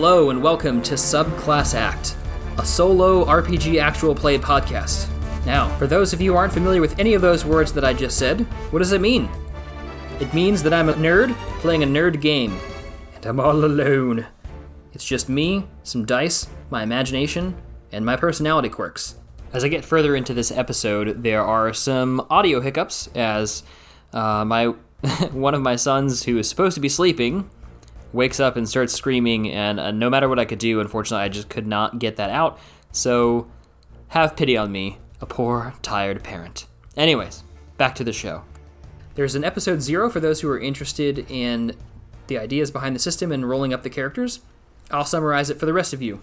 Hello and welcome to Subclass Act, a solo RPG actual play podcast. Now, for those of you who aren't familiar with any of those words that I just said, what does it mean? It means that I'm a nerd playing a nerd game, and I'm all alone. It's just me, some dice, my imagination, and my personality quirks. As I get further into this episode, there are some audio hiccups as uh, my one of my sons, who is supposed to be sleeping, wakes up and starts screaming, and uh, no matter what I could do, unfortunately, I just could not get that out. So, have pity on me, a poor, tired parent. Anyways, back to the show. There's an episode zero for those who are interested in the ideas behind the system and rolling up the characters. I'll summarize it for the rest of you.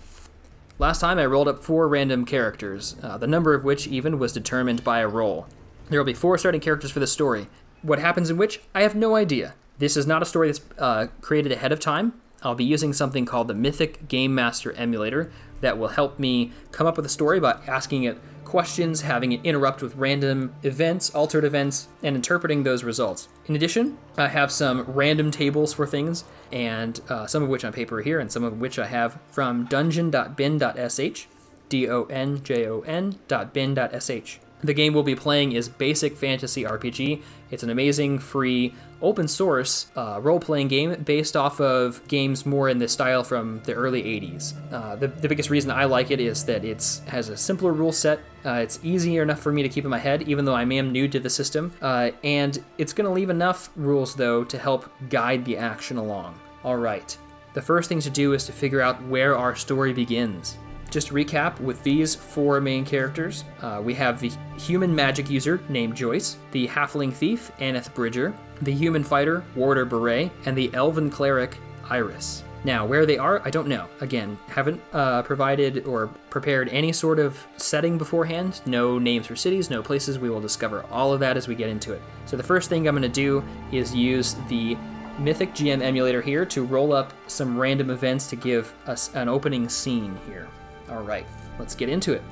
Last time I rolled up four random characters, uh, the number of which even was determined by a roll. There will be four starting characters for the story. What happens in which, I have no idea. This is not a story that's uh, created ahead of time. I'll be using something called the Mythic Game Master Emulator that will help me come up with a story by asking it questions, having it interrupt with random events, altered events, and interpreting those results. In addition, I have some random tables for things, and uh, some of which on paper here, and some of which I have from donjon.bin.sh, D O N J O N dot bin.sh. The game we'll be playing is Basic Fantasy RPG. It's an amazing, free, open source uh, role playing game based off of games more in the style from the early 80s. Uh, the, the biggest reason I like it is that it has a simpler rule set. Uh, it's easier enough for me to keep in my head, even though I am new to the system. Uh, and it's going to leave enough rules, though, to help guide the action along. All right. The first thing to do is to figure out where our story begins. Just recap, with these four main characters, uh, we have the human magic user named Joyce, the halfling thief Aneth Bridger, the human fighter Warder Beret, and the elven cleric Iris. Now, where they are, I don't know. Again, haven't uh, provided or prepared any sort of setting beforehand. No names for cities, no places. We will discover all of that as we get into it. So, the first thing I'm going to do is use the Mythic GM emulator here to roll up some random events to give us an opening scene here. All right, let's get into it.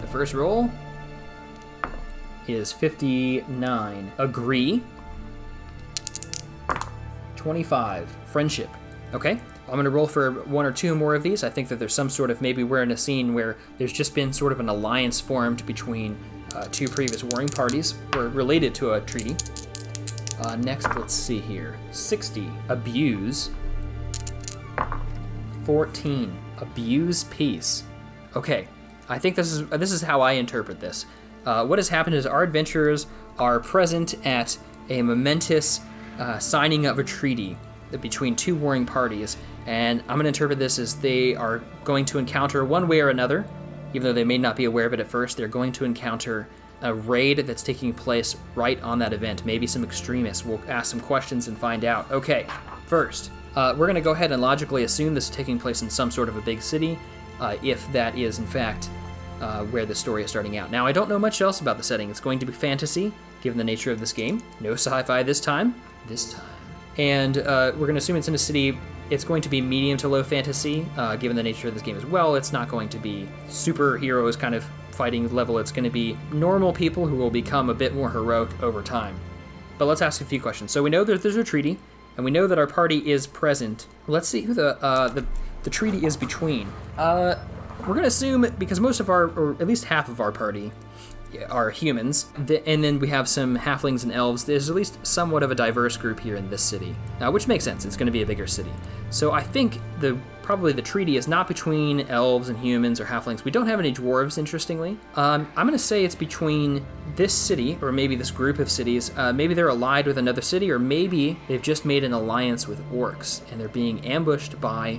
The first roll is 59. Agree. 25. Friendship. Okay, I'm going to roll for one or two more of these. I think that there's some sort of maybe we're in a scene where there's just been sort of an alliance formed between uh, two previous warring parties or related to a treaty. Uh, next, let's see here 60. Abuse. 14. Abuse peace. Okay, I think this is this is how I interpret this. Uh, what has happened is our adventurers are present at a momentous uh, signing of a treaty between two warring parties, and I'm going to interpret this as they are going to encounter one way or another, even though they may not be aware of it at first. They're going to encounter a raid that's taking place right on that event. Maybe some extremists. We'll ask some questions and find out. Okay, first, uh, we're going to go ahead and logically assume this is taking place in some sort of a big city, uh, if that is in fact uh, where the story is starting out. Now, I don't know much else about the setting. It's going to be fantasy, given the nature of this game. No sci fi this time. This time. And uh, we're going to assume it's in a city. It's going to be medium to low fantasy, uh, given the nature of this game as well. It's not going to be superheroes kind of fighting level. It's going to be normal people who will become a bit more heroic over time. But let's ask a few questions. So we know that there's a treaty and we know that our party is present. Let's see who the uh, the, the treaty is between. Uh, we're gonna assume because most of our, or at least half of our party, are humans, and then we have some halflings and elves. There's at least somewhat of a diverse group here in this city, uh, which makes sense. It's going to be a bigger city. So I think the probably the treaty is not between elves and humans or halflings. We don't have any dwarves, interestingly. Um, I'm going to say it's between this city, or maybe this group of cities. Uh, maybe they're allied with another city, or maybe they've just made an alliance with orcs and they're being ambushed by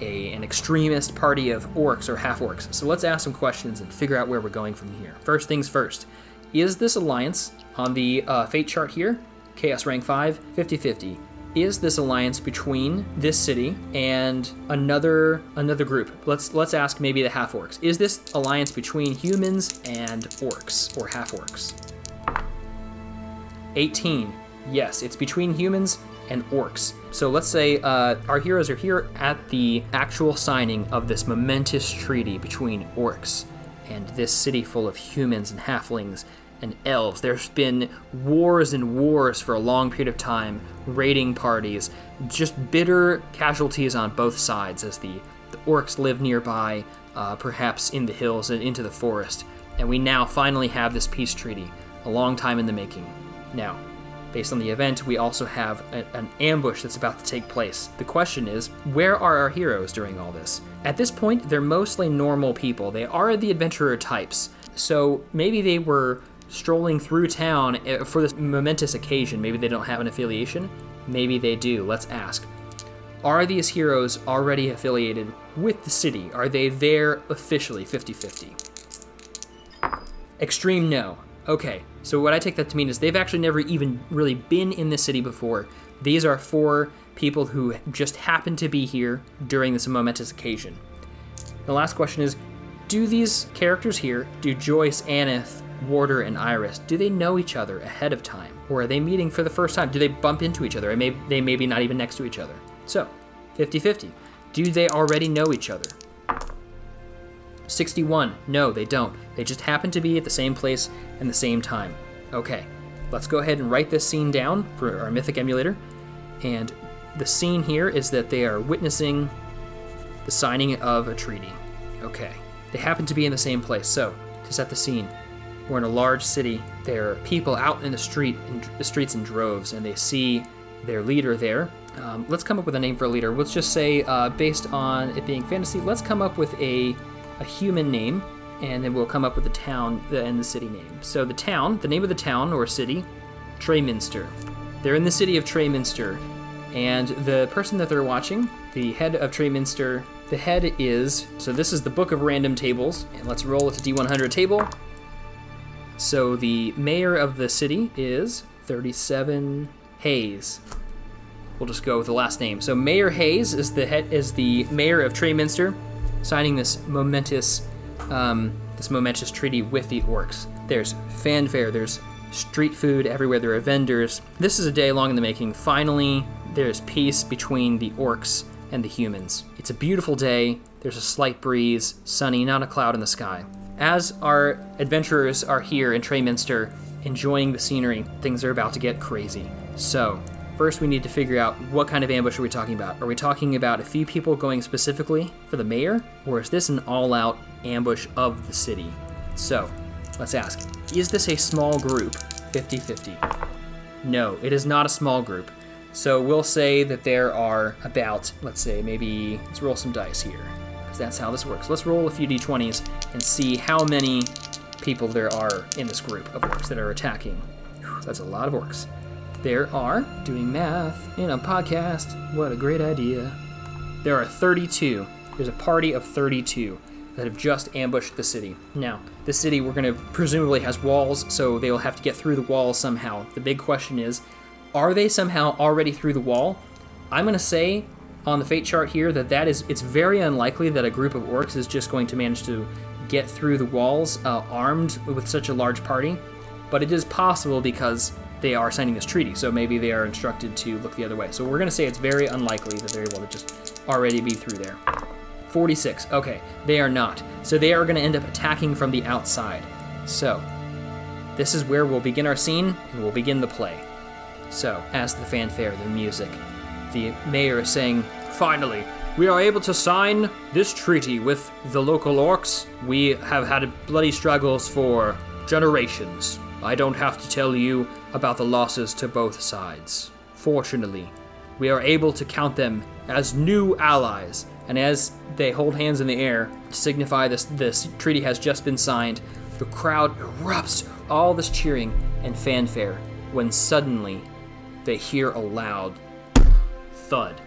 a, an extremist party of orcs or half orcs. So let's ask some questions and figure out where we're going from here. First things first is this alliance on the uh, fate chart here, Chaos Rank 5, 50 50? Is this alliance between this city and another another group? Let's let's ask maybe the half orcs. Is this alliance between humans and orcs or half orcs? 18. Yes, it's between humans and orcs. So let's say uh, our heroes are here at the actual signing of this momentous treaty between orcs and this city full of humans and halflings and elves. There's been wars and wars for a long period of time, raiding parties, just bitter casualties on both sides as the, the orcs live nearby, uh, perhaps in the hills and into the forest. And we now finally have this peace treaty, a long time in the making. Now, based on the event, we also have a, an ambush that's about to take place. The question is, where are our heroes during all this? At this point, they're mostly normal people. They are the adventurer types. So maybe they were strolling through town eh, for this momentous occasion. Maybe they don't have an affiliation. Maybe they do. Let's ask. Are these heroes already affiliated with the city? Are they there officially 50 50? Extreme no. Okay, so what I take that to mean is they've actually never even really been in the city before. These are four people who just happen to be here during this momentous occasion. The last question is Do these characters here, do Joyce, Aneth, Warder, and Iris, do they know each other ahead of time? Or are they meeting for the first time? Do they bump into each other? May, they may be not even next to each other. So, 50 50. Do they already know each other? 61. No, they don't. They just happen to be at the same place and the same time. Okay, let's go ahead and write this scene down for our Mythic emulator. And the scene here is that they are witnessing the signing of a treaty. Okay, they happen to be in the same place. So, to set the scene, we're in a large city. There are people out in the street, in the streets in droves, and they see their leader there. Um, let's come up with a name for a leader. Let's just say, uh, based on it being fantasy, let's come up with a a human name, and then we'll come up with the town and the city name. So the town, the name of the town or city, Traeminster. They're in the city of Traeminster, and the person that they're watching, the head of Traeminster, the head is so this is the book of random tables, and let's roll with the D100 table. So the mayor of the city is 37 Hayes. We'll just go with the last name. So Mayor Hayes is the head is the mayor of Traeminster signing this momentous, um, this momentous treaty with the orcs. There's fanfare. There's street food everywhere. There are vendors. This is a day long in the making. Finally, there's peace between the orcs and the humans. It's a beautiful day. There's a slight breeze, sunny, not a cloud in the sky. As our adventurers are here in Traeminster, enjoying the scenery, things are about to get crazy. So, First, we need to figure out what kind of ambush are we talking about. Are we talking about a few people going specifically for the mayor, or is this an all out ambush of the city? So, let's ask Is this a small group 50 50? No, it is not a small group. So we'll say that there are about, let's say, maybe, let's roll some dice here, that's how this works. Let's roll a few d20s and see how many people there are in this group of orcs that are attacking. Whew, that's a lot of orcs. There are, doing math in a podcast, what a great idea. There are 32. There's a party of 32 that have just ambushed the city. Now, the city we're going to presumably has walls, so they'll have to get through the wall somehow. The big question is, are they somehow already through the wall? I'm going to say on the fate chart here that that is it's very unlikely that a group of orcs is just going to manage to get through the walls uh, armed with such a large party, but it is possible because they are signing this treaty, so maybe they are instructed to look the other way. So we're going to say it's very unlikely that they're able to just already be through there. 46. Okay, they are not. So they are going to end up attacking from the outside. So, this is where we'll begin our scene and we'll begin the play. So, as the fanfare, the music, the mayor is saying, Finally, we are able to sign this treaty with the local orcs. We have had bloody struggles for generations. I don't have to tell you about the losses to both sides. Fortunately, we are able to count them as new allies, and as they hold hands in the air to signify this, this treaty has just been signed, the crowd erupts, all this cheering and fanfare, when suddenly they hear a loud thud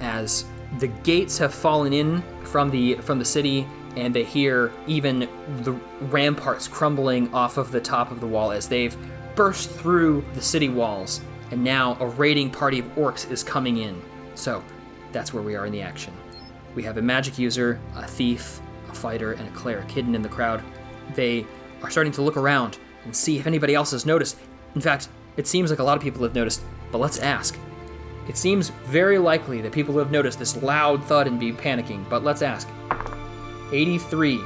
as the gates have fallen in from the from the city and they hear even the ramparts crumbling off of the top of the wall as they've burst through the city walls, and now a raiding party of orcs is coming in. So, that's where we are in the action. We have a magic user, a thief, a fighter, and a cleric hidden in the crowd. They are starting to look around and see if anybody else has noticed. In fact, it seems like a lot of people have noticed, but let's ask. It seems very likely that people have noticed this loud thud and be panicking, but let's ask. 83.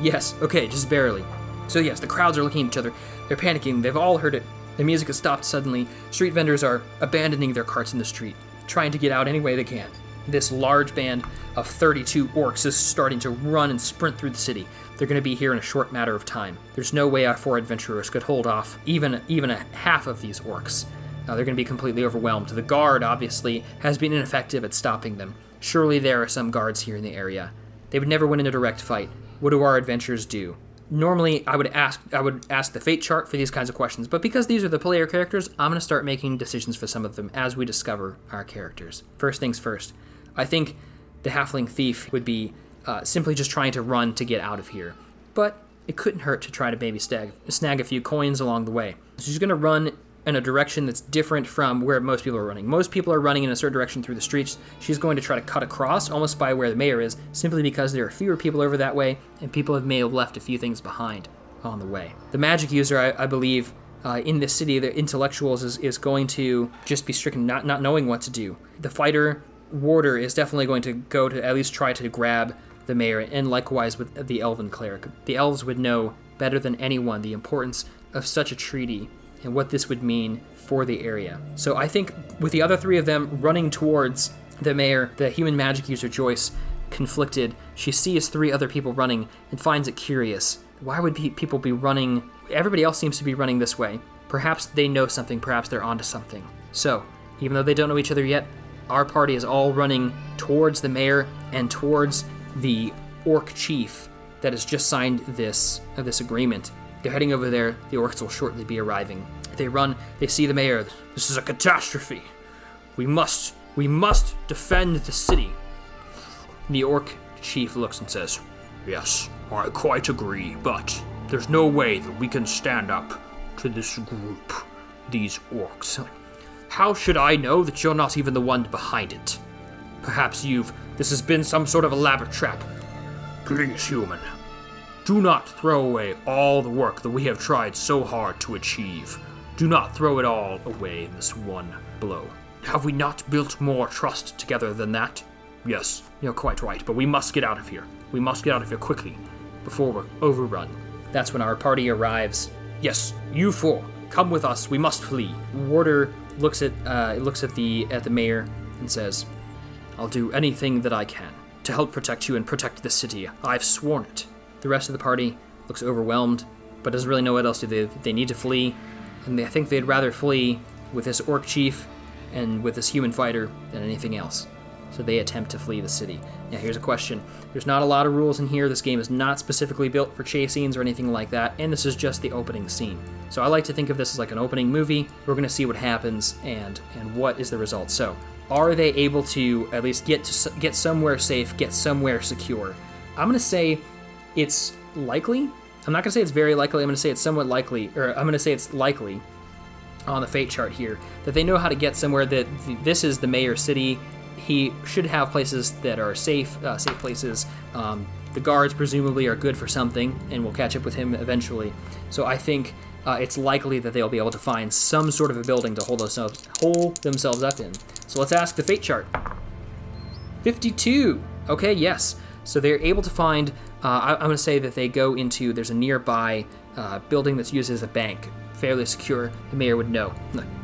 Yes, okay, just barely. So, yes, the crowds are looking at each other. They're panicking. They've all heard it. The music has stopped suddenly. Street vendors are abandoning their carts in the street, trying to get out any way they can. This large band of 32 orcs is starting to run and sprint through the city. They're going to be here in a short matter of time. There's no way our four adventurers could hold off even even a half of these orcs. Uh, they're going to be completely overwhelmed. The guard, obviously, has been ineffective at stopping them. Surely there are some guards here in the area. They would never win in a direct fight. What do our adventurers do? Normally, I would ask I would ask the fate chart for these kinds of questions, but because these are the player characters, I'm going to start making decisions for some of them as we discover our characters. First things first, I think the halfling thief would be uh, simply just trying to run to get out of here, but it couldn't hurt to try to maybe snag, snag a few coins along the way. So she's going to run in a direction that's different from where most people are running. Most people are running in a certain direction through the streets. She's going to try to cut across almost by where the mayor is, simply because there are fewer people over that way, and people have may have left a few things behind on the way. The magic user, I, I believe, uh, in this city, the intellectuals is, is going to just be stricken, not not knowing what to do. The fighter warder is definitely going to go to at least try to grab the mayor, and likewise with the elven cleric. The elves would know better than anyone the importance of such a treaty and what this would mean for the area. So I think with the other three of them running towards the mayor, the human magic user Joyce, conflicted, she sees three other people running and finds it curious. Why would people be running? Everybody else seems to be running this way. Perhaps they know something, perhaps they're onto something. So, even though they don't know each other yet, our party is all running towards the mayor and towards the orc chief that has just signed this uh, this agreement. They're heading over there. The orcs will shortly be arriving. They run. They see the mayor. This is a catastrophe. We must we must defend the city. The orc chief looks and says, "Yes, I quite agree, but there's no way that we can stand up to this group, these orcs. How should I know that you're not even the one behind it? Perhaps you've. This has been some sort of elaborate trap. Please, human, do not throw away all the work that we have tried so hard to achieve. Do not throw it all away in this one blow. Have we not built more trust together than that? Yes, you're quite right, but we must get out of here. We must get out of here quickly, before we're overrun. That's when our party arrives. Yes, you four, come with us. We must flee. Warder looks at uh, looks at the at the mayor and says, "I'll do anything that I can to help protect you and protect the city. I've sworn it." The rest of the party looks overwhelmed, but doesn't really know what else to do. They need to flee, and they, I think they'd rather flee with this orc chief and with this human fighter than anything else. So they attempt to flee the city. Now, here's a question. There's not a lot of rules in here. This game is not specifically built for chase scenes or anything like that, and this is just the opening scene. So I like to think of this as like an opening movie. We're going to see what happens and and what is the result. So, are they able to at least get to get somewhere safe, get somewhere secure? I'm going to say it's likely. I'm not going to say it's very likely. I'm going to say it's somewhat likely, or I'm going to say it's likely on the fate chart here that they know how to get somewhere. That this is the mayor city. He should have places that are safe, uh, safe places. Um, the guards presumably are good for something, and we'll catch up with him eventually. So I think uh, it's likely that they'll be able to find some sort of a building to hold themselves hold themselves up in. So let's ask the fate chart. 52. Okay, yes. So they're able to find. Uh, I, am going to say that they go into. There's a nearby uh, building that's used as a bank, fairly secure. The mayor would know.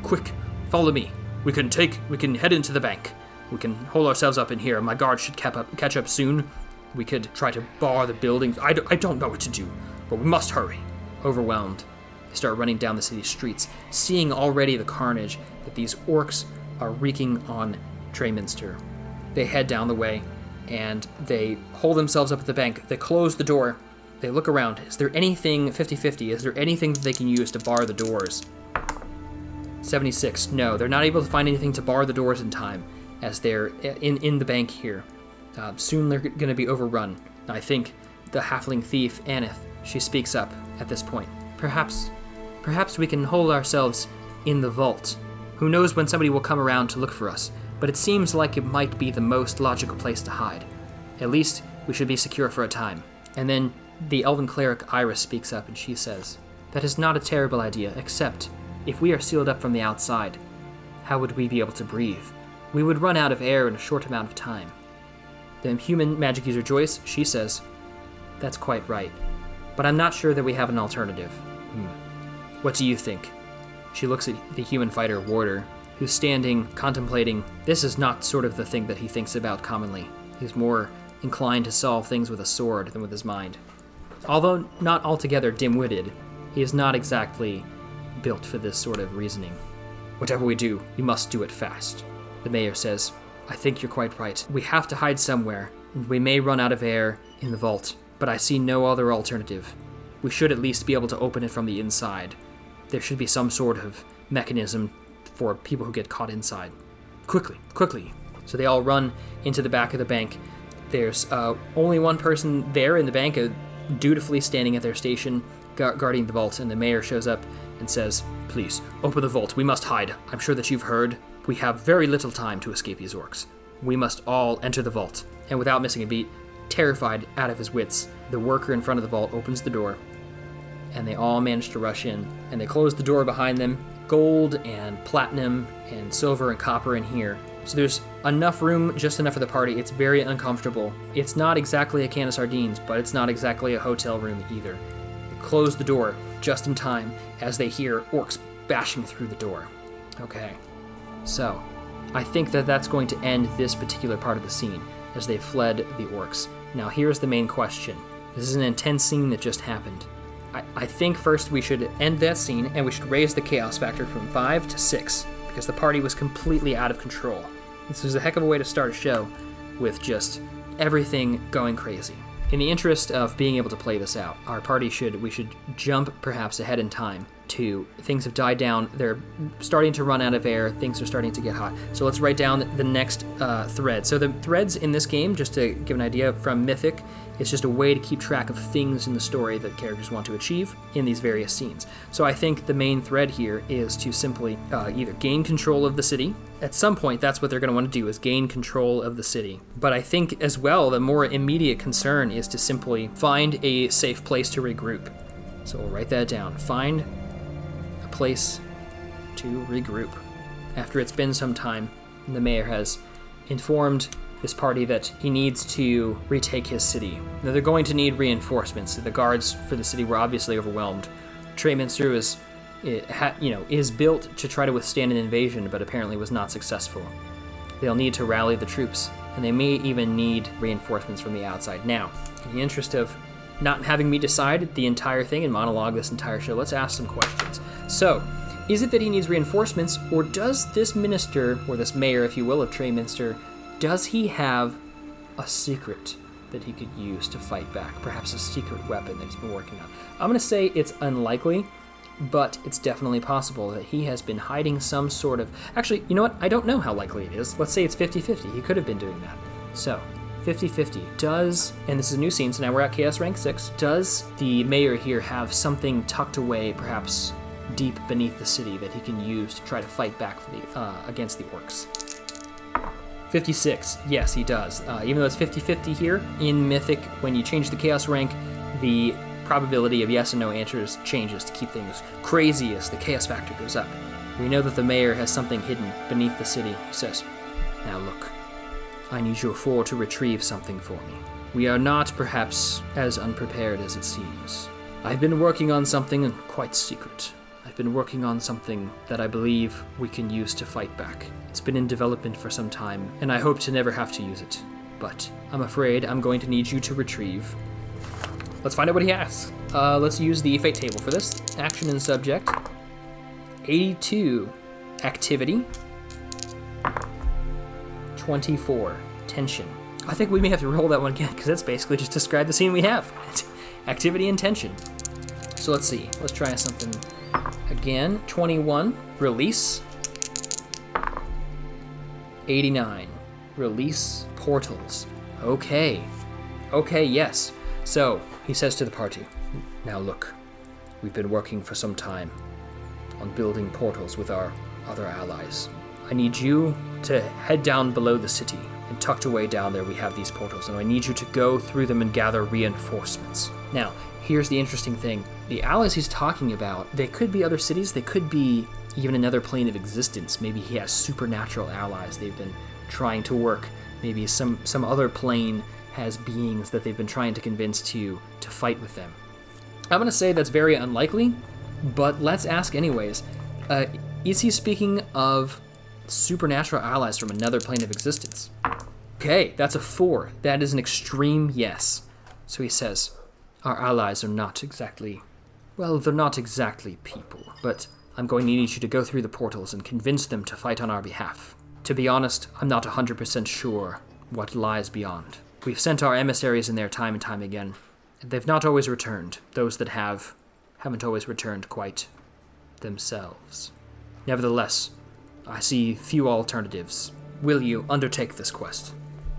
Quick, follow me. We can take. We can head into the bank. We can hold ourselves up in here. My guard should cap up, catch up soon. We could try to bar the building. I, do, I don't know what to do, but we must hurry. Overwhelmed, they start running down the city streets, seeing already the carnage that these orcs are wreaking on Traeminster. They head down the way, and they hold themselves up at the bank. They close the door. They look around. Is there anything 50 50? Is there anything that they can use to bar the doors? 76. No, they're not able to find anything to bar the doors in time as they're in, in the bank here. Uh, soon they're going to be overrun. I think the halfling thief, Aneth, she speaks up at this point. Perhaps, perhaps we can hold ourselves in the vault. Who knows when somebody will come around to look for us? But it seems like it might be the most logical place to hide. At least we should be secure for a time. And then the elven cleric Iris speaks up and she says, That is not a terrible idea, except if we are sealed up from the outside, how would we be able to breathe? We would run out of air in a short amount of time. The human magic user Joyce, she says, That's quite right. but I'm not sure that we have an alternative. Hmm. What do you think? She looks at the human fighter, Warder, who's standing, contemplating. This is not sort of the thing that he thinks about commonly. He's more inclined to solve things with a sword than with his mind. Although not altogether dim witted, he is not exactly built for this sort of reasoning. Whatever we do, we must do it fast. The mayor says, I think you're quite right. We have to hide somewhere, and we may run out of air in the vault, but I see no other alternative. We should at least be able to open it from the inside. There should be some sort of mechanism for people who get caught inside. Quickly, quickly. So they all run into the back of the bank. There's uh, only one person there in the bank, uh, dutifully standing at their station, gu- guarding the vault, and the mayor shows up and says, Please, open the vault. We must hide. I'm sure that you've heard. We have very little time to escape these orcs. We must all enter the vault. And without missing a beat, terrified out of his wits, the worker in front of the vault opens the door, and they all manage to rush in. And they close the door behind them. Gold and platinum and silver and copper in here. So there's enough room, just enough for the party. It's very uncomfortable. It's not exactly a can of sardines, but it's not exactly a hotel room either. They close the door just in time as they hear orcs bashing through the door. Okay. So, I think that that's going to end this particular part of the scene as they fled the orcs. Now, here's the main question. This is an intense scene that just happened. I, think first we should end that scene and we should raise the chaos factor from 5 to 6 because the party was completely out of control. This was a heck of a way to start a show with just everything going crazy. In the interest of being able to play this out, our party should we should jump perhaps ahead in time to things have died down. They're starting to run out of air. Things are starting to get hot. So let's write down the next uh, thread. So the threads in this game, just to give an idea from Mythic, it's just a way to keep track of things in the story that characters want to achieve in these various scenes. So I think the main thread here is to simply uh, either gain control of the city. At some point, that's what they're going to want to do is gain control of the city. But I think as well, the more immediate concern is to simply find a safe place to regroup. So we'll write that down. Find a place to regroup. After it's been some time, the mayor has informed this party that he needs to retake his city. Now they're going to need reinforcements. The guards for the city were obviously overwhelmed. Traeminster is, it ha, you know, is built to try to withstand an invasion, but apparently was not successful. They'll need to rally the troops, and they may even need reinforcements from the outside. Now, in the interest of not having me decide the entire thing and monologue this entire show, let's ask some questions. So, is it that he needs reinforcements, or does this minister, or this mayor, if you will, of Traeminster, does he have a secret that he could use to fight back? Perhaps a secret weapon that he's been working on? I'm going to say it's unlikely, but it's definitely possible that he has been hiding some sort of. Actually, you know what? I don't know how likely it is. Let's say it's 50 50. He could have been doing that. So, 50 50. Does, and this is a new scene, so now we're at Chaos Rank 6. Does the mayor here have something tucked away, perhaps deep beneath the city, that he can use to try to fight back the, uh, against the orcs? 56. Yes, he does. Uh, even though it's 50 50 here, in Mythic, when you change the Chaos rank, the probability of yes and no answers changes to keep things crazy as the Chaos factor goes up. We know that the mayor has something hidden beneath the city. He says, Now look, I need your four to retrieve something for me. We are not, perhaps, as unprepared as it seems. I've been working on something quite secret. I've been working on something that I believe we can use to fight back. It's been in development for some time, and I hope to never have to use it. But I'm afraid I'm going to need you to retrieve. Let's find out what he asks. Uh, let's use the fate table for this. Action and subject. 82. Activity. 24. Tension. I think we may have to roll that one again because that's basically just describe the scene we have. Activity and tension. So let's see. Let's try something again. 21. Release. 89. Release portals. Okay. Okay, yes. So, he says to the party, Now look, we've been working for some time on building portals with our other allies. I need you to head down below the city, and tucked away down there we have these portals, and I need you to go through them and gather reinforcements. Now, here's the interesting thing the allies he's talking about, they could be other cities, they could be even another plane of existence. Maybe he has supernatural allies they've been trying to work. Maybe some some other plane has beings that they've been trying to convince to to fight with them. I'm to say that's very unlikely, but let's ask anyways. Uh, is he speaking of supernatural allies from another plane of existence? Okay, that's a four. That is an extreme yes. So he says, Our allies are not exactly. Well, they're not exactly people, but I'm going to need you to go through the portals and convince them to fight on our behalf. To be honest, I'm not 100% sure what lies beyond. We've sent our emissaries in there time and time again, and they've not always returned. Those that have haven't always returned quite themselves. Nevertheless, I see few alternatives. Will you undertake this quest?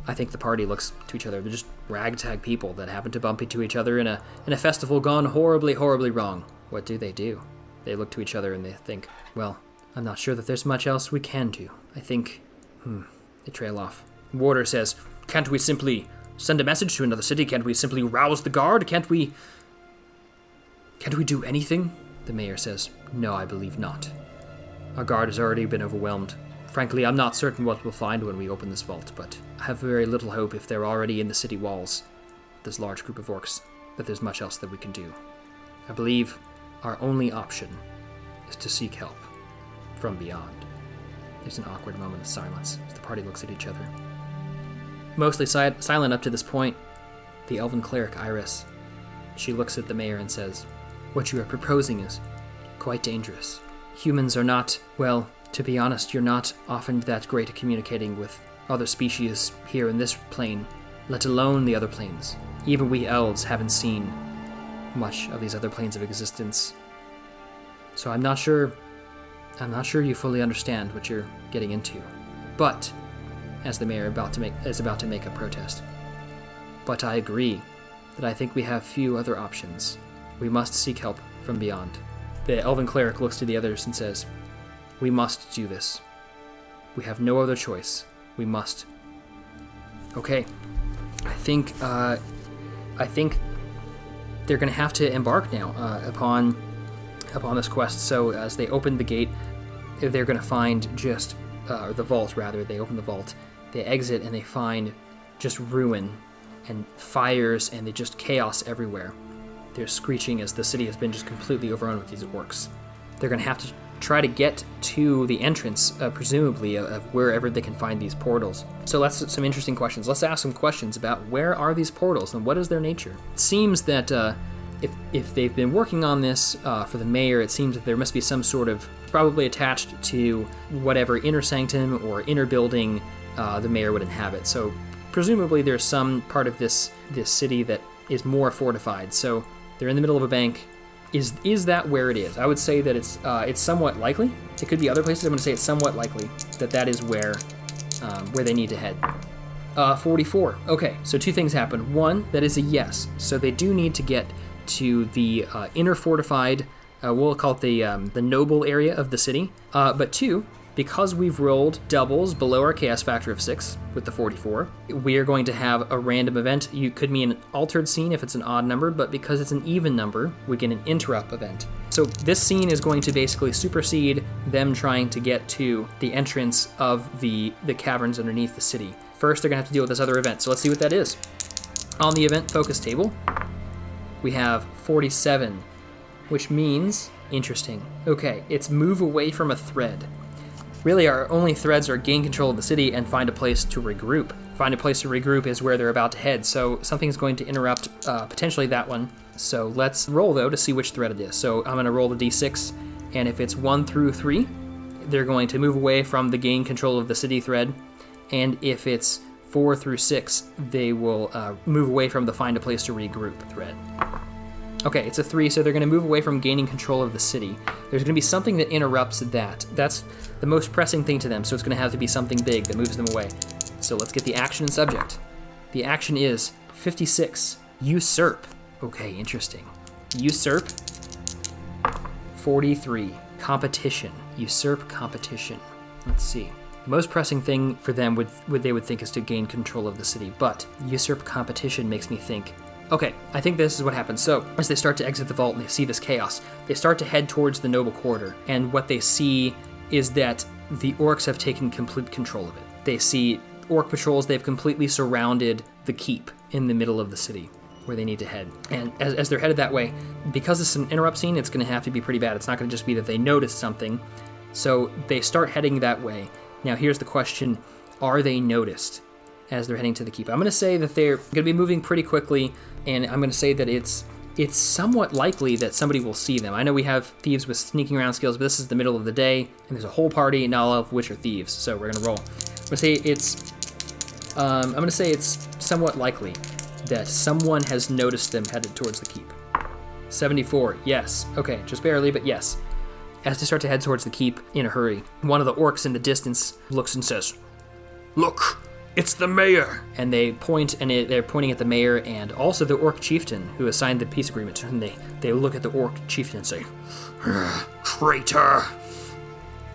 I think the party looks to each other. They're just ragtag people that happen to bump into each other in a in a festival gone horribly, horribly wrong. What do they do? They look to each other and they think, well, I'm not sure that there's much else we can do. I think, hmm, they trail off. Warder says, Can't we simply send a message to another city? Can't we simply rouse the guard? Can't we. Can't we do anything? The mayor says, No, I believe not. Our guard has already been overwhelmed. Frankly, I'm not certain what we'll find when we open this vault, but I have very little hope if they're already in the city walls, this large group of orcs, that there's much else that we can do. I believe our only option is to seek help from beyond. There's an awkward moment of silence as the party looks at each other. Mostly si- silent up to this point, the elven cleric Iris. She looks at the mayor and says, What you are proposing is quite dangerous. Humans are not, well, to be honest, you're not often that great at communicating with other species here in this plane, let alone the other planes. Even we elves haven't seen much of these other planes of existence. So I'm not sure I'm not sure you fully understand what you're getting into. But as the mayor about to make is about to make a protest. But I agree that I think we have few other options. We must seek help from beyond. The elven cleric looks to the others and says, We must do this. We have no other choice. We must. Okay. I think uh, I think they're going to have to embark now uh, upon upon this quest. So as they open the gate, they're going to find just uh, the vault. Rather, they open the vault, they exit, and they find just ruin and fires and they just chaos everywhere. They're screeching as the city has been just completely overrun with these orcs. They're going to have to try to get to the entrance, uh, presumably, of wherever they can find these portals. So let's some interesting questions. Let's ask some questions about where are these portals and what is their nature. It seems that uh, if if they've been working on this uh, for the mayor, it seems that there must be some sort of probably attached to whatever inner sanctum or inner building uh, the mayor would inhabit. So presumably there's some part of this this city that is more fortified. So they're in the middle of a bank is is that where it is? I would say that it's uh, it's somewhat likely. It could be other places. I'm going to say it's somewhat likely that that is where um, where they need to head. Uh, 44. Okay, so two things happen. One, that is a yes. So they do need to get to the uh, inner fortified. Uh, we'll call it the um, the noble area of the city. Uh, but two, because we've rolled doubles below our chaos factor of 6 with the 44, we are going to have a random event. You could mean an altered scene if it's an odd number, but because it's an even number, we get an interrupt event. So this scene is going to basically supersede them trying to get to the entrance of the, the caverns underneath the city. First, they're going to have to deal with this other event. So let's see what that is. On the event focus table, we have 47, which means interesting. Okay, it's move away from a thread. Really, our only threads are gain control of the city and find a place to regroup. Find a place to regroup is where they're about to head, so something's going to interrupt uh, potentially that one. So let's roll though to see which thread it is. So I'm going to roll the d6, and if it's 1 through 3, they're going to move away from the gain control of the city thread, and if it's 4 through 6, they will uh, move away from the find a place to regroup thread. Okay, it's a three, so they're going to move away from gaining control of the city. There's going to be something that interrupts that. That's the most pressing thing to them, so it's going to have to be something big that moves them away. So let's get the action and subject. The action is 56, usurp. Okay, interesting. Usurp. 43, competition. Usurp competition. Let's see. The most pressing thing for them would, they would think is to gain control of the city, but usurp competition makes me think Okay, I think this is what happens. So, as they start to exit the vault and they see this chaos, they start to head towards the noble quarter, and what they see is that the orcs have taken complete control of it. They see orc patrols, they've completely surrounded the keep in the middle of the city. where they need to head. And as, as they're headed that way, because it's an interrupt scene, it's going to have to be pretty bad. It's not going to just be that they notice something. So they start heading that way. Now, here's the question Are they noticed as they're heading to the keep? I'm going to say that they're going to be moving pretty quickly, and I'm going to say that it's it's somewhat likely that somebody will see them. I know we have thieves with sneaking around skills, but this is the middle of the day, and there's a whole party, not all of which are thieves. So we're gonna roll. I'm gonna say it's. Um, I'm gonna say it's somewhat likely that someone has noticed them headed towards the keep. 74. Yes. Okay, just barely, but yes. As they start to head towards the keep in a hurry, one of the orcs in the distance looks and says, Look, it's the mayor. and they point and it, they're pointing at the mayor and also the orc chieftain who has signed the peace agreement and they, they look at the orc chieftain and say Traitor.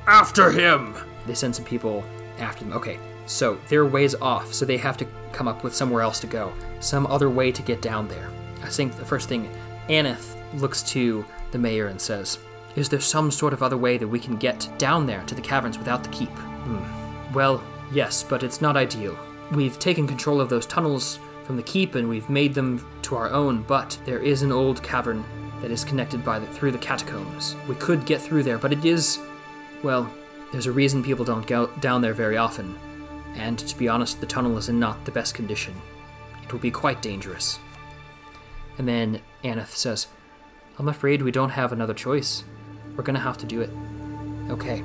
After him. they send some people after them okay so they're ways off so they have to come up with somewhere else to go some other way to get down there i think the first thing aneth looks to the mayor and says is there some sort of other way that we can get down there to the caverns without the keep Hmm. well yes but it's not ideal we've taken control of those tunnels from the keep and we've made them to our own but there is an old cavern that is connected by the, through the catacombs we could get through there but it is well, there's a reason people don't go down there very often, and to be honest, the tunnel is in not the best condition. It will be quite dangerous. And then Aneth says, I'm afraid we don't have another choice. We're gonna have to do it. Okay.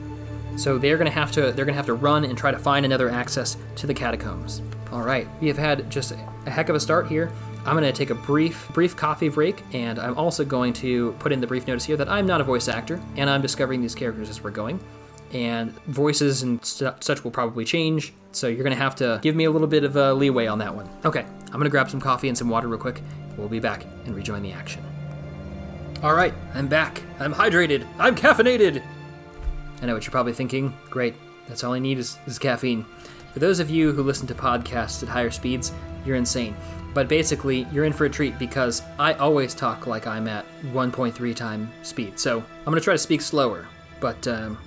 So they're gonna have to they're gonna have to run and try to find another access to the catacombs. Alright, we have had just a heck of a start here. I'm gonna take a brief brief coffee break, and I'm also going to put in the brief notice here that I'm not a voice actor, and I'm discovering these characters as we're going. And voices and stu- such will probably change, so you're gonna have to give me a little bit of uh, leeway on that one. Okay, I'm gonna grab some coffee and some water real quick. We'll be back and rejoin the action. All right, I'm back. I'm hydrated. I'm caffeinated. I know what you're probably thinking. Great, that's all I need is, is caffeine. For those of you who listen to podcasts at higher speeds, you're insane. But basically, you're in for a treat because I always talk like I'm at 1.3 time speed. So I'm gonna try to speak slower, but um,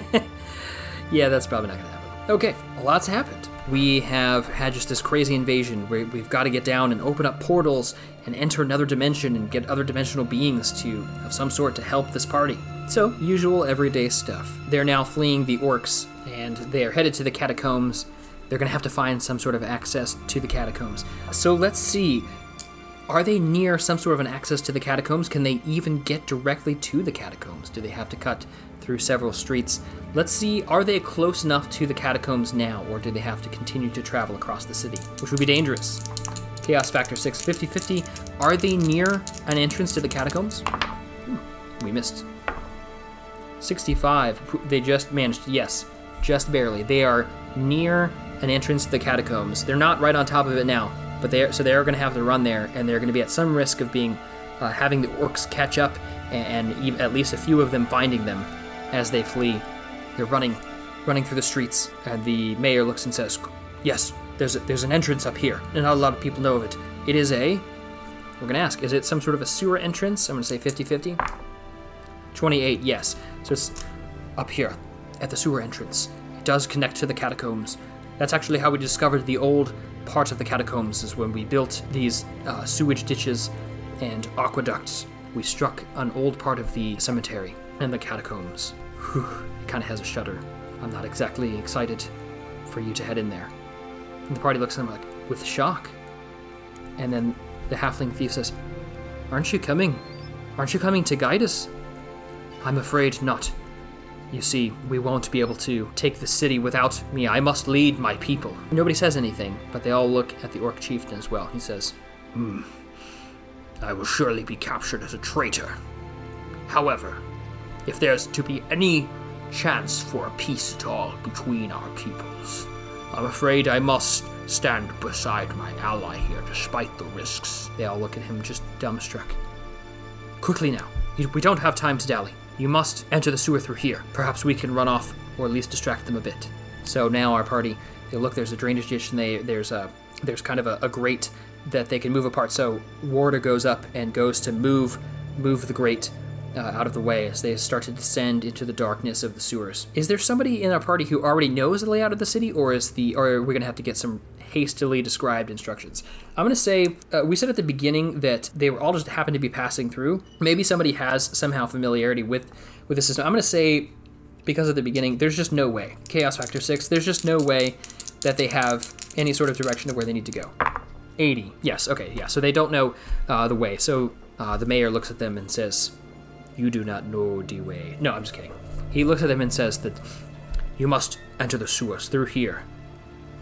yeah, that's probably not gonna happen. Okay, a lot's happened. We have had just this crazy invasion where we've got to get down and open up portals and enter another dimension and get other dimensional beings to of some sort to help this party. So, usual everyday stuff. They're now fleeing the orcs and they are headed to the catacombs. They're going to have to find some sort of access to the catacombs. So, let's see. Are they near some sort of an access to the catacombs? Can they even get directly to the catacombs? Do they have to cut through several streets? Let's see, are they close enough to the catacombs now, or do they have to continue to travel across the city? Which would be dangerous. Chaos Factor 6, 50 50. Are they near an entrance to the catacombs? Hmm, we missed. 65. They just managed, yes, just barely. They are near an entrance to the catacombs. They're not right on top of it now, but they are, so they are going to have to run there, and they're going to be at some risk of being uh, having the orcs catch up, and, and at least a few of them finding them as they flee. They're running, running through the streets, and the mayor looks and says, "Yes, there's a, there's an entrance up here, and not a lot of people know of it. It is a." We're gonna ask, is it some sort of a sewer entrance? I'm gonna say 50-50. 28, yes. So it's up here at the sewer entrance. It does connect to the catacombs. That's actually how we discovered the old part of the catacombs, is when we built these uh, sewage ditches and aqueducts. We struck an old part of the cemetery and the catacombs. Whew, it kind of has a shudder. I'm not exactly excited for you to head in there. And the party looks at him like, with shock. And then the halfling thief says, Aren't you coming? Aren't you coming to guide us? I'm afraid not. You see, we won't be able to take the city without me. I must lead my people. Nobody says anything, but they all look at the orc chieftain as well. He says, hmm, I will surely be captured as a traitor. However, if there's to be any chance for a peace at all between our peoples, I'm afraid I must stand beside my ally here despite the risks. They all look at him just dumbstruck. Quickly now. We don't have time to dally. You must enter the sewer through here. Perhaps we can run off or at least distract them a bit. So now our party, they look, there's a drainage ditch and they, there's a there's kind of a, a grate that they can move apart. So Warder goes up and goes to move move the grate uh, out of the way as they start to descend into the darkness of the sewers. Is there somebody in our party who already knows the layout of the city, or is the or are we gonna have to get some hastily described instructions. I'm going to say uh, we said at the beginning that they were all just happened to be passing through. Maybe somebody has somehow familiarity with with the system. I'm going to say because at the beginning there's just no way. Chaos Factor 6, there's just no way that they have any sort of direction of where they need to go. 80. Yes, okay, yeah. So they don't know uh, the way. So uh, the mayor looks at them and says, You do not know the way. No, I'm just kidding. He looks at them and says that you must enter the sewers through here.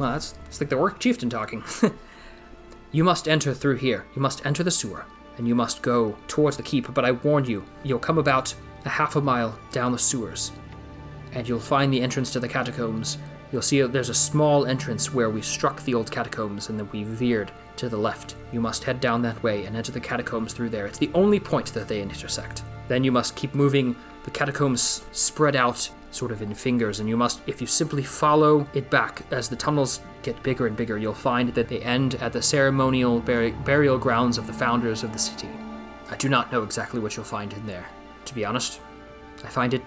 Well, that's it's like the orc chieftain talking. you must enter through here. You must enter the sewer, and you must go towards the keep. But I warn you, you'll come about a half a mile down the sewers, and you'll find the entrance to the catacombs. You'll see there's a small entrance where we struck the old catacombs and then we veered to the left. You must head down that way and enter the catacombs through there. It's the only point that they intersect. Then you must keep moving. The catacombs spread out sort of in fingers, and you must, if you simply follow it back as the tunnels get bigger and bigger, you'll find that they end at the ceremonial bur- burial grounds of the founders of the city. I do not know exactly what you'll find in there. To be honest, I find it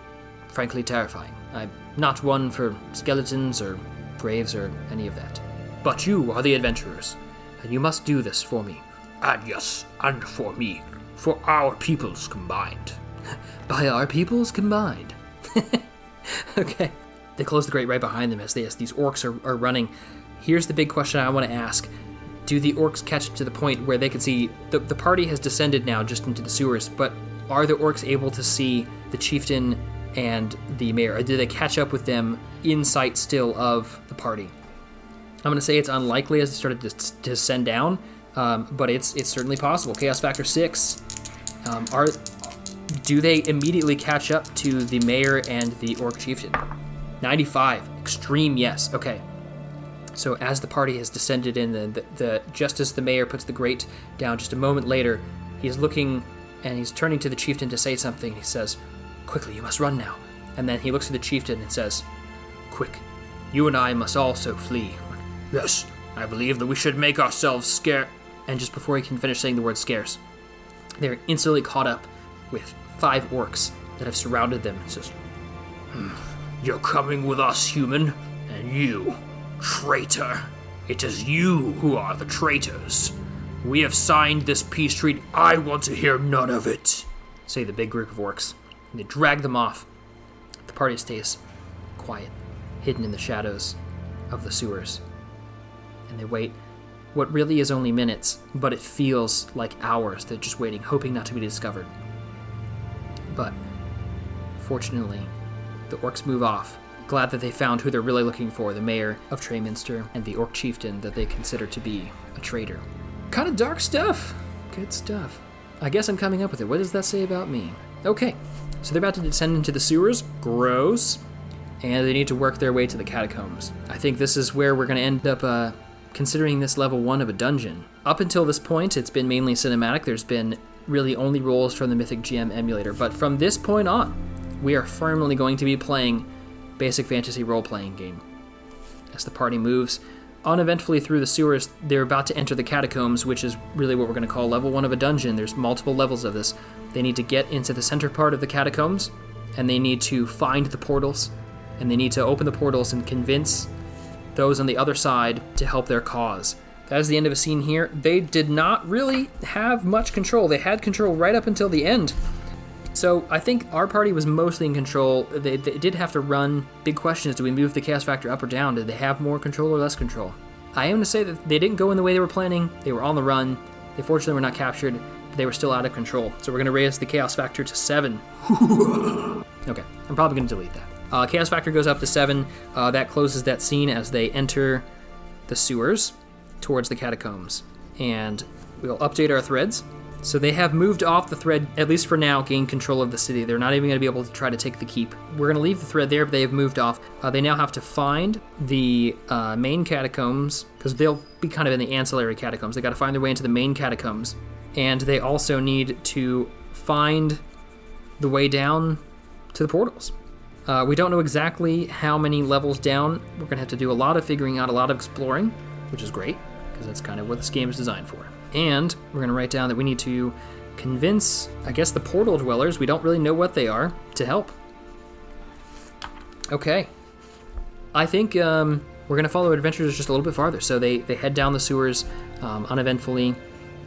frankly terrifying. I'm not one for skeletons or graves or any of that. But you are the adventurers, and you must do this for me. And yes, and for me, for our peoples combined. By our peoples combined. okay. They close the grate right behind them as, they, as these orcs are, are running. Here's the big question I want to ask. Do the orcs catch up to the point where they can see the, the party has descended now just into the sewers, but are the orcs able to see the chieftain and the mayor? Or do they catch up with them in sight still of the party? I'm going to say it's unlikely as they started to descend down, um, but it's it's certainly possible. Chaos Factor six. Um, are do they immediately catch up to the mayor and the orc chieftain? 95. Extreme yes. Okay. So as the party has descended in, the, the, the just as the mayor puts the grate down, just a moment later, he's looking and he's turning to the chieftain to say something. He says, "Quickly, you must run now." And then he looks at the chieftain and says, "Quick, you and I must also flee." Yes, I believe that we should make ourselves scarce. And just before he can finish saying the word scarce, they're instantly caught up with five orcs that have surrounded them. It says, hmm, You're coming with us, human, and you, traitor. It is you who are the traitors. We have signed this peace treaty. I want to hear none of it. Say the big group of orcs. And they drag them off. The party stays quiet, hidden in the shadows of the sewers. And they wait what really is only minutes, but it feels like hours. They're just waiting, hoping not to be discovered. But fortunately, the orcs move off, glad that they found who they're really looking for the mayor of Traeminster and the orc chieftain that they consider to be a traitor. Kind of dark stuff. Good stuff. I guess I'm coming up with it. What does that say about me? Okay, so they're about to descend into the sewers. Gross. And they need to work their way to the catacombs. I think this is where we're going to end up uh, considering this level one of a dungeon. Up until this point, it's been mainly cinematic. There's been really only rolls from the Mythic GM emulator, but from this point on, we are firmly going to be playing basic fantasy role playing game. As the party moves uneventfully through the sewers, they're about to enter the catacombs, which is really what we're going to call level one of a dungeon. There's multiple levels of this. They need to get into the center part of the catacombs, and they need to find the portals, and they need to open the portals and convince those on the other side to help their cause. That is the end of a scene here. They did not really have much control. They had control right up until the end. So I think our party was mostly in control. They, they did have to run. Big question is do we move the chaos factor up or down? Did they have more control or less control? I am going to say that they didn't go in the way they were planning. They were on the run. They fortunately were not captured, but they were still out of control. So we're going to raise the chaos factor to 7. okay, I'm probably going to delete that. Uh, chaos factor goes up to 7. Uh, that closes that scene as they enter the sewers towards the catacombs. And we'll update our threads. So they have moved off the thread, at least for now, gain control of the city. They're not even going to be able to try to take the keep. We're going to leave the thread there, but they have moved off. Uh, they now have to find the uh, main catacombs, because they'll be kind of in the ancillary catacombs. They got to find their way into the main catacombs. And they also need to find the way down to the portals. Uh, we don't know exactly how many levels down. We're going to have to do a lot of figuring out, a lot of exploring, which is great because that's kind of what this game is designed for. And we're going to write down that we need to convince, I guess, the portal dwellers, we don't really know what they are, to help. Okay. I think um, we're going to follow adventurers just a little bit farther. So they, they head down the sewers um, uneventfully.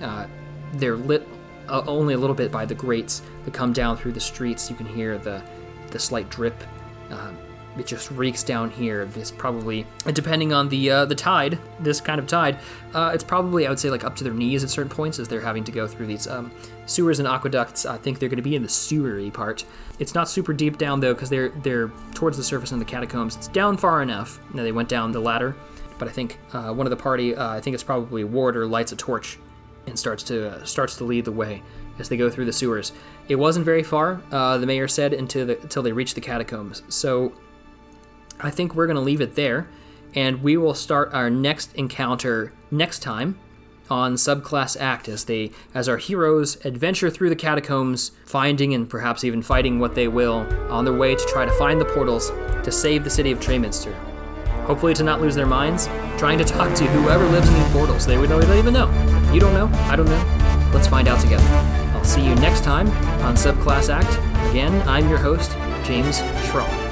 Uh, they're lit uh, only a little bit by the grates that come down through the streets. You can hear the, the slight drip. Uh, it just reeks down here. This probably, depending on the uh, the tide, this kind of tide, uh, it's probably I would say like up to their knees at certain points as they're having to go through these um, sewers and aqueducts. I think they're going to be in the sewery part. It's not super deep down though because they're they're towards the surface in the catacombs. It's down far enough. Now they went down the ladder, but I think uh, one of the party, uh, I think it's probably Warder, lights a torch and starts to uh, starts to lead the way as they go through the sewers. It wasn't very far, uh, the mayor said, until the, until they reached the catacombs. So I think we're going to leave it there, and we will start our next encounter next time on Subclass Act as they as our heroes adventure through the catacombs, finding and perhaps even fighting what they will on their way to try to find the portals to save the city of Traeminster. Hopefully to not lose their minds, trying to talk to whoever lives in these portals. They would don't even know. You don't know. I don't know. Let's find out together. I'll see you next time on Subclass Act. Again, I'm your host, James Schramm.